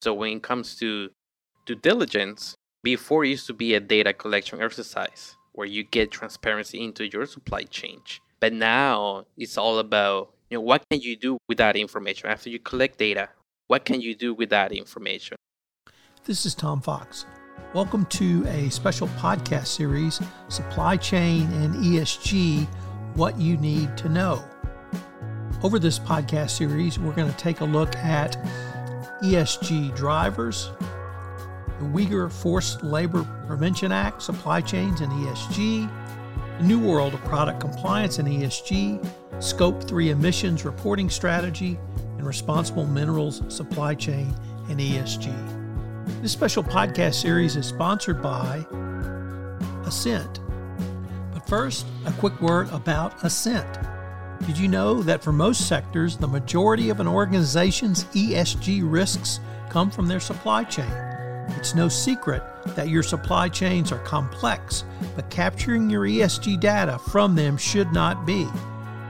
So when it comes to due diligence, before it used to be a data collection exercise where you get transparency into your supply chain. But now it's all about you know what can you do with that information after you collect data? What can you do with that information? This is Tom Fox. Welcome to a special podcast series, Supply Chain and ESG What You Need to Know. Over this podcast series, we're going to take a look at ESG drivers, the Uyghur Forced Labor Prevention Act, supply chains and ESG, the new world of product compliance and ESG, Scope 3 emissions reporting strategy, and responsible minerals supply chain and ESG. This special podcast series is sponsored by Ascent. But first, a quick word about Ascent. Did you know that for most sectors, the majority of an organization's ESG risks come from their supply chain? It's no secret that your supply chains are complex, but capturing your ESG data from them should not be.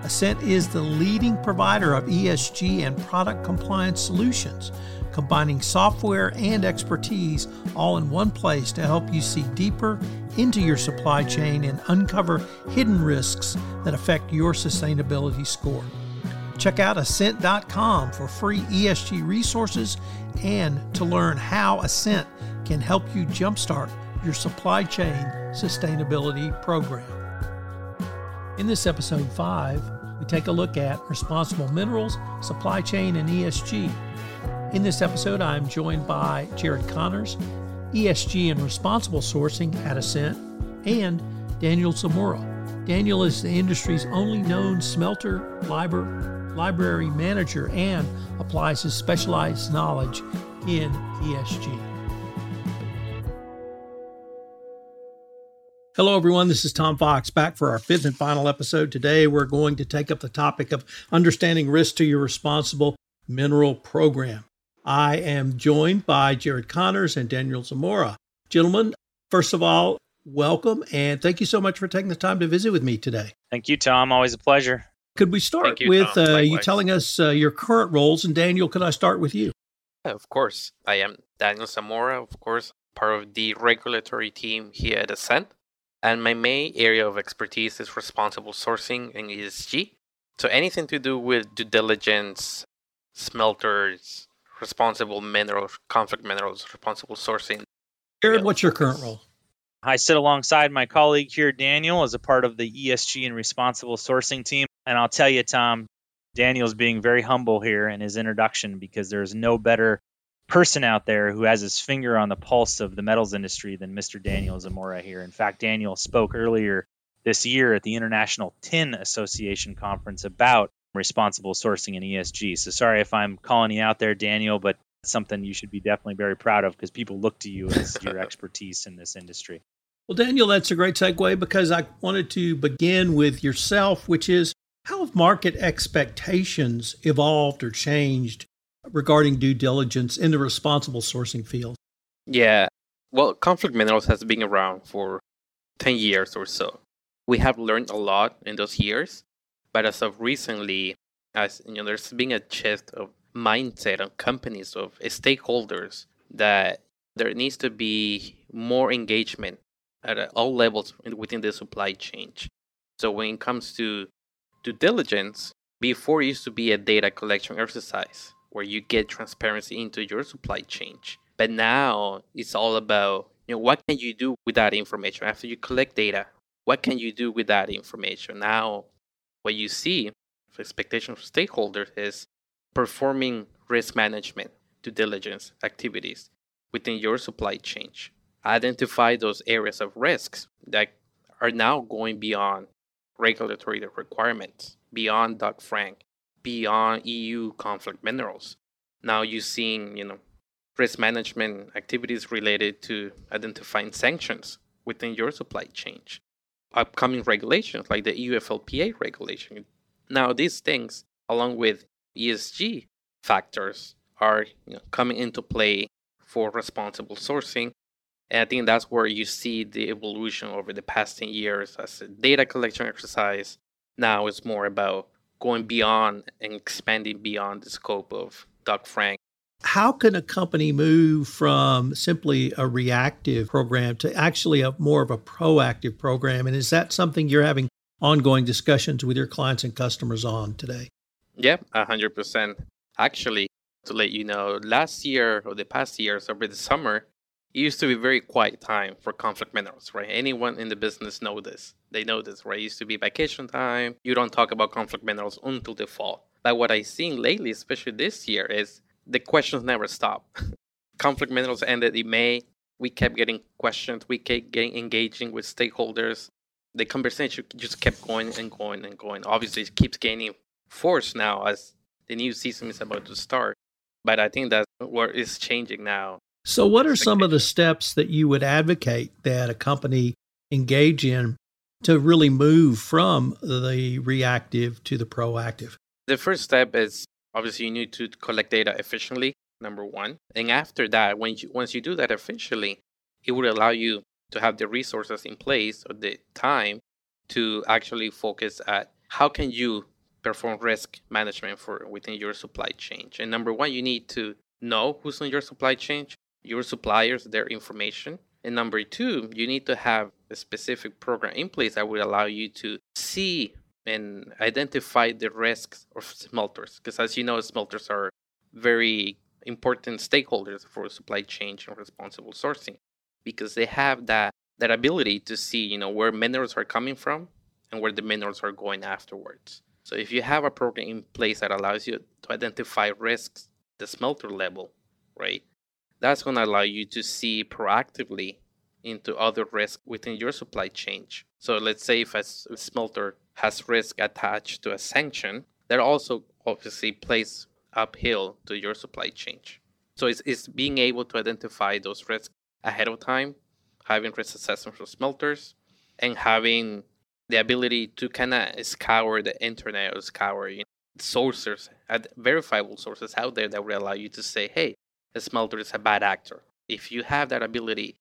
Ascent is the leading provider of ESG and product compliance solutions, combining software and expertise all in one place to help you see deeper into your supply chain and uncover hidden risks that affect your sustainability score. Check out Ascent.com for free ESG resources and to learn how Ascent can help you jumpstart your supply chain sustainability program. In this episode 5, we take a look at responsible minerals, supply chain, and ESG. In this episode, I'm joined by Jared Connors, ESG and responsible sourcing at Ascent, and Daniel Zamora. Daniel is the industry's only known smelter library, library manager and applies his specialized knowledge in ESG. Hello, everyone. This is Tom Fox back for our fifth and final episode. Today, we're going to take up the topic of understanding risk to your responsible mineral program. I am joined by Jared Connors and Daniel Zamora. Gentlemen, first of all, welcome and thank you so much for taking the time to visit with me today. Thank you, Tom. Always a pleasure. Could we start you, with uh, you telling us uh, your current roles? And Daniel, could I start with you? Yeah, of course, I am Daniel Zamora, of course, part of the regulatory team here at Ascent. And my main area of expertise is responsible sourcing and ESG. So anything to do with due diligence, smelters, responsible minerals, conflict minerals, responsible sourcing. Jared, what's your current role? I sit alongside my colleague here, Daniel, as a part of the ESG and responsible sourcing team. And I'll tell you, Tom, Daniel's being very humble here in his introduction because there's no better person out there who has his finger on the pulse of the metals industry than Mr. Daniel Zamora here. In fact, Daniel spoke earlier this year at the International Tin Association conference about responsible sourcing and ESG. So sorry if I'm calling you out there, Daniel, but something you should be definitely very proud of because people look to you as your expertise in this industry. Well, Daniel, that's a great segue because I wanted to begin with yourself, which is how have market expectations evolved or changed regarding due diligence in the responsible sourcing field? Yeah, well, conflict minerals has been around for 10 years or so. We have learned a lot in those years, but as of recently, as you know, there's been a shift of mindset on companies of stakeholders that there needs to be more engagement at all levels within the supply chain. So when it comes to due diligence, before it used to be a data collection exercise where you get transparency into your supply chain. But now it's all about you know what can you do with that information after you collect data? What can you do with that information? Now, what you see, expectation of stakeholders is performing risk management, due diligence activities within your supply chain. Identify those areas of risks that are now going beyond regulatory requirements, beyond Dodd Frank, beyond EU conflict minerals. Now you're seeing, you know, risk management activities related to identifying sanctions within your supply chain. Upcoming regulations like the UFLPA regulation. Now these things, along with ESG factors, are you know, coming into play for responsible sourcing. And I think that's where you see the evolution over the past 10 years as a data collection exercise. Now it's more about going beyond and expanding beyond the scope of Dodd Frank How can a company move from simply a reactive program to actually a more of a proactive program? And is that something you're having ongoing discussions with your clients and customers on today? Yeah, 100%. Actually, to let you know, last year or the past years over the summer, it used to be very quiet time for conflict minerals, right? Anyone in the business know this. They know this, right? It used to be vacation time. You don't talk about conflict minerals until the fall. But what I've seen lately, especially this year, is the questions never stop. conflict minerals ended in May. We kept getting questions. We kept getting engaging with stakeholders. The conversation just kept going and going and going. Obviously, it keeps gaining force now as the new season is about to start. But I think that's what is changing now. So, what are some of the steps that you would advocate that a company engage in to really move from the reactive to the proactive? The first step is obviously you need to collect data efficiently, number one. And after that, when you, once you do that efficiently, it would allow you to have the resources in place or the time to actually focus at how can you perform risk management for within your supply chain. And number one, you need to know who's on your supply chain, your suppliers, their information. And number two, you need to have a specific program in place that will allow you to see and identify the risks of smelters. Because as you know, smelters are very important stakeholders for supply chain and responsible sourcing because they have that that ability to see, you know, where minerals are coming from and where the minerals are going afterwards. So if you have a program in place that allows you to identify risks the smelter level, right? That's going to allow you to see proactively into other risks within your supply chain. So let's say if a smelter has risk attached to a sanction, that also obviously plays uphill to your supply chain. So it's, it's being able to identify those risks ahead of time, having risk assessment for smelters, and having the ability to kind of scour the internet or scour you know, sources, verifiable sources out there that will allow you to say, hey, smelter is a bad actor. If you have that ability,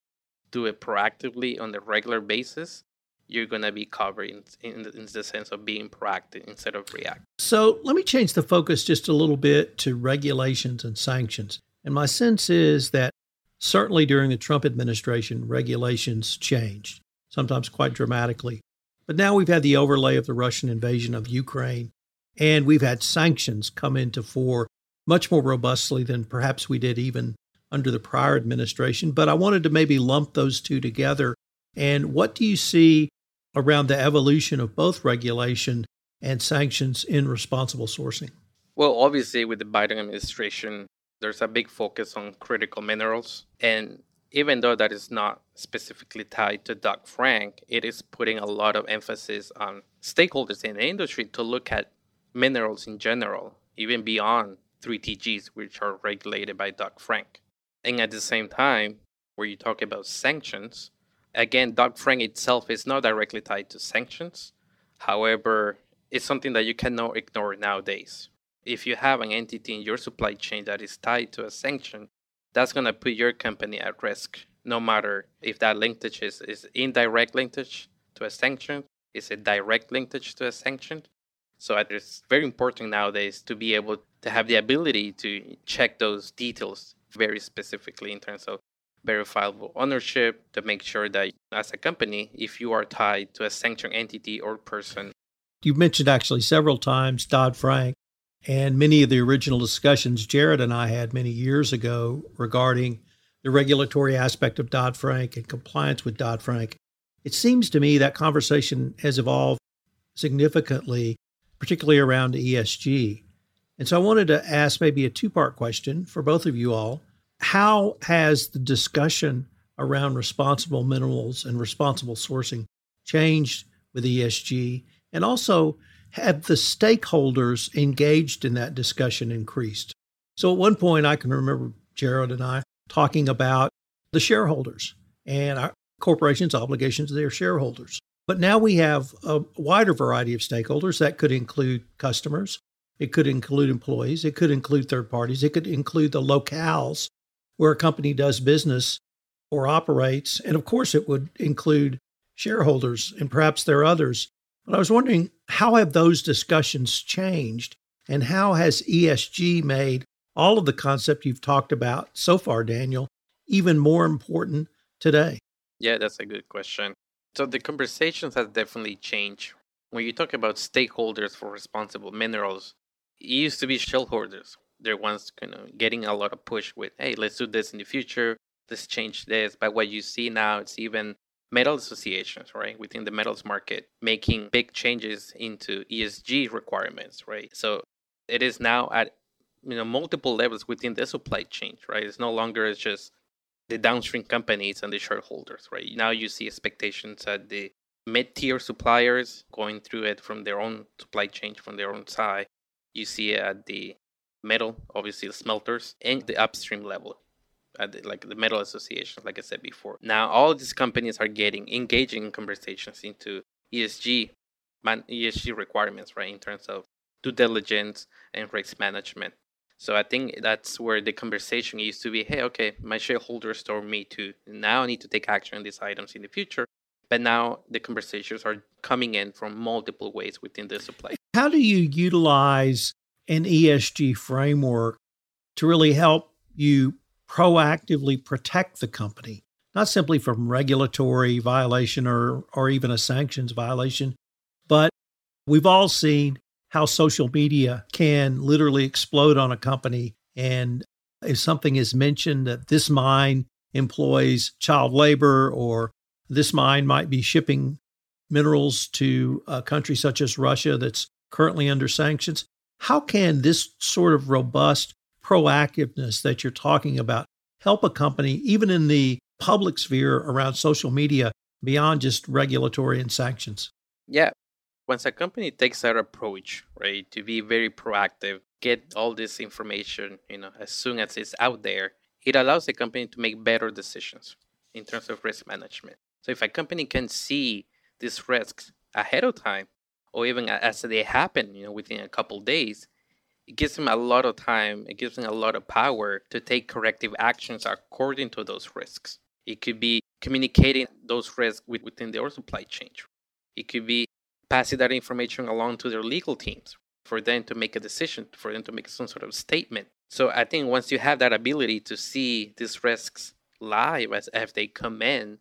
do it proactively on a regular basis, you're to be covered in, in, the, in the sense of being proactive instead of reactive. So let me change the focus just a little bit to regulations and sanctions. And my sense is that certainly during the Trump administration, regulations changed, sometimes quite dramatically. But now we've had the overlay of the Russian invasion of Ukraine, and we've had sanctions come into fore much more robustly than perhaps we did even under the prior administration. But I wanted to maybe lump those two together. And what do you see around the evolution of both regulation and sanctions in responsible sourcing? Well, obviously, with the Biden administration, there's a big focus on critical minerals. And even though that is not specifically tied to Dodd Frank, it is putting a lot of emphasis on stakeholders in the industry to look at minerals in general, even beyond 3TGs, which are regulated by Dodd Frank. And at the same time, where you talk about sanctions, again, Dodd Frank itself is not directly tied to sanctions. However, it's something that you cannot ignore nowadays. If you have an entity in your supply chain that is tied to a sanction, that's going to put your company at risk, no matter if that linkage is, is indirect linkage to a sanction, is a direct linkage to a sanction. So it's very important nowadays to be able to have the ability to check those details very specifically in terms of verifiable ownership to make sure that as a company, if you are tied to a sanctioned entity or person. You've mentioned actually several times Dodd Frank and many of the original discussions Jared and I had many years ago regarding the regulatory aspect of Dodd Frank and compliance with Dodd Frank. It seems to me that conversation has evolved significantly, particularly around ESG. And so I wanted to ask maybe a two part question for both of you all. How has the discussion around responsible minerals and responsible sourcing changed with ESG? And also, have the stakeholders engaged in that discussion increased? So at one point, I can remember Jared and I talking about the shareholders and our corporation's obligations to their shareholders. But now we have a wider variety of stakeholders that could include customers, it could include employees, it could include third parties, it could include the locales where a company does business or operates. And of course, it would include shareholders, and perhaps there are others but I was wondering how have those discussions changed and how has ESG made all of the concept you've talked about so far, Daniel, even more important today? Yeah, that's a good question. So the conversations have definitely changed. When you talk about stakeholders for responsible minerals, it used to be shareholders. They're ones kind of getting a lot of push with, hey, let's do this in the future, let's change this. But what you see now, it's even metal associations, right, within the metals market, making big changes into ESG requirements, right? So it is now at you know multiple levels within the supply chain, right? It's no longer it's just the downstream companies and the shareholders, right? Now you see expectations at the mid-tier suppliers going through it from their own supply chain, from their own side. You see it at the metal, obviously the smelters, and the upstream level, at the, like the metal associations, like I said before. Now all these companies are getting engaging in conversations into ESG, man, ESG requirements, right, in terms of due diligence and risk management. So I think that's where the conversation used to be, hey, okay, my shareholders told me to now I need to take action on these items in the future. But now the conversations are coming in from multiple ways within the supply. How do you utilize an ESG framework to really help you proactively protect the company, not simply from regulatory violation or, or even a sanctions violation, but we've all seen how social media can literally explode on a company. And if something is mentioned that this mine employs child labor or this mine might be shipping minerals to a country such as Russia that's currently under sanctions, how can this sort of robust proactiveness that you're talking about help a company, even in the public sphere around social media, beyond just regulatory and sanctions? Once a company takes that approach, right, to be very proactive, get all this information, you know, as soon as it's out there, it allows the company to make better decisions in terms of risk management. So if a company can see these risks ahead of time, or even as they happen, you know, within a couple days, it gives them a lot of time. It gives them a lot of power to take corrective actions according to those risks. It could be communicating those risks within their supply chain. It could be passing that information along to their legal teams for them to make a decision, for them to make some sort of statement. So I think once you have that ability to see these risks live as if they come in,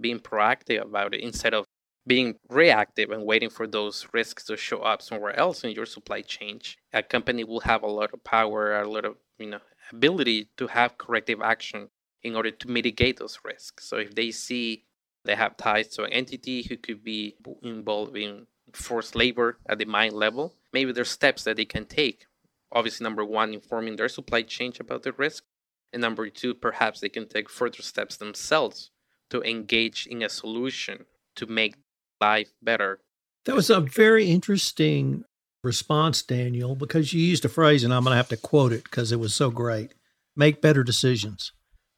being proactive about it instead of being reactive and waiting for those risks to show up somewhere else in your supply chain, a company will have a lot of power, a lot of you know ability to have corrective action in order to mitigate those risks. So if they see they have ties to an entity who could be involved in forced labor at the mine level. Maybe there's steps that they can take. Obviously, number one, informing their supply chain about the risk. And number two, perhaps they can take further steps themselves to engage in a solution to make life better. That was a very interesting response, Daniel, because you used a phrase, and I'm going to have to quote it because it was so great make better decisions.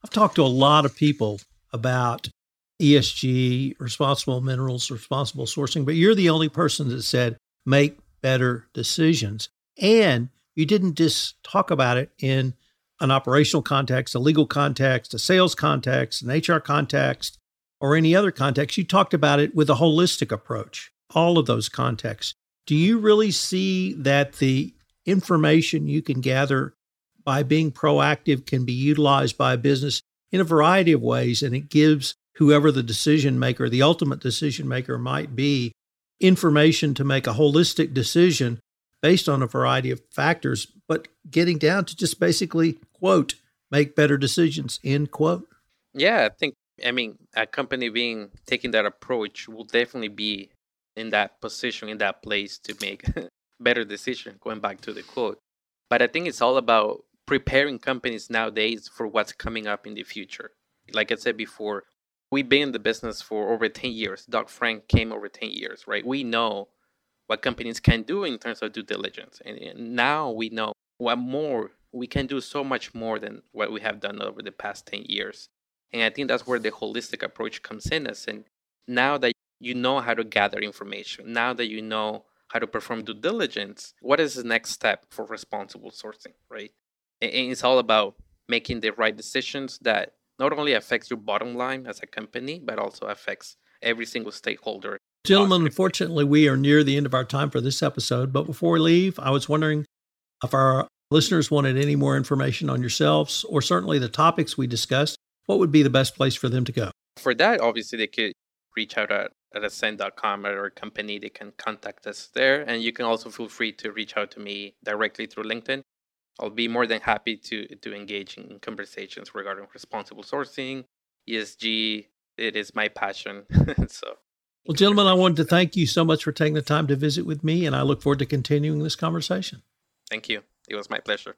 I've talked to a lot of people about ESG, responsible minerals, responsible sourcing, but you're the only person that said make better decisions. And you didn't just talk about it in an operational context, a legal context, a sales context, an HR context, or any other context. You talked about it with a holistic approach, all of those contexts. Do you really see that the information you can gather by being proactive can be utilized by a business in a variety of ways and it gives whoever the decision maker, the ultimate decision maker might be, information to make a holistic decision based on a variety of factors, but getting down to just basically, quote, make better decisions, end quote. Yeah, I think, I mean, a company being taking that approach will definitely be in that position, in that place to make better decisions, going back to the quote. But I think it's all about preparing companies nowadays for what's coming up in the future. Like I said before, we've been in the business for over 10 years. Dodd Frank came over 10 years, right? We know what companies can do in terms of due diligence. And now we know what more we can do so much more than what we have done over the past 10 years. And I think that's where the holistic approach comes in us. And now that you know how to gather information, now that you know how to perform due diligence, what is the next step for responsible sourcing, right? And it's all about making the right decisions that not only affects your bottom line as a company, but also affects every single stakeholder. Gentlemen, unfortunately, we are near the end of our time for this episode. But before we leave, I was wondering if our listeners wanted any more information on yourselves or certainly the topics we discussed, what would be the best place for them to go? For that, obviously, they could reach out at, at ascent.com at our company. They can contact us there. And you can also feel free to reach out to me directly through LinkedIn. I'll be more than happy to, to engage in conversations regarding responsible sourcing, ESG. It is my passion. so well, gentlemen, I wanted to thank you so much for taking the time to visit with me, and I look forward to continuing this conversation. Thank you. It was my pleasure.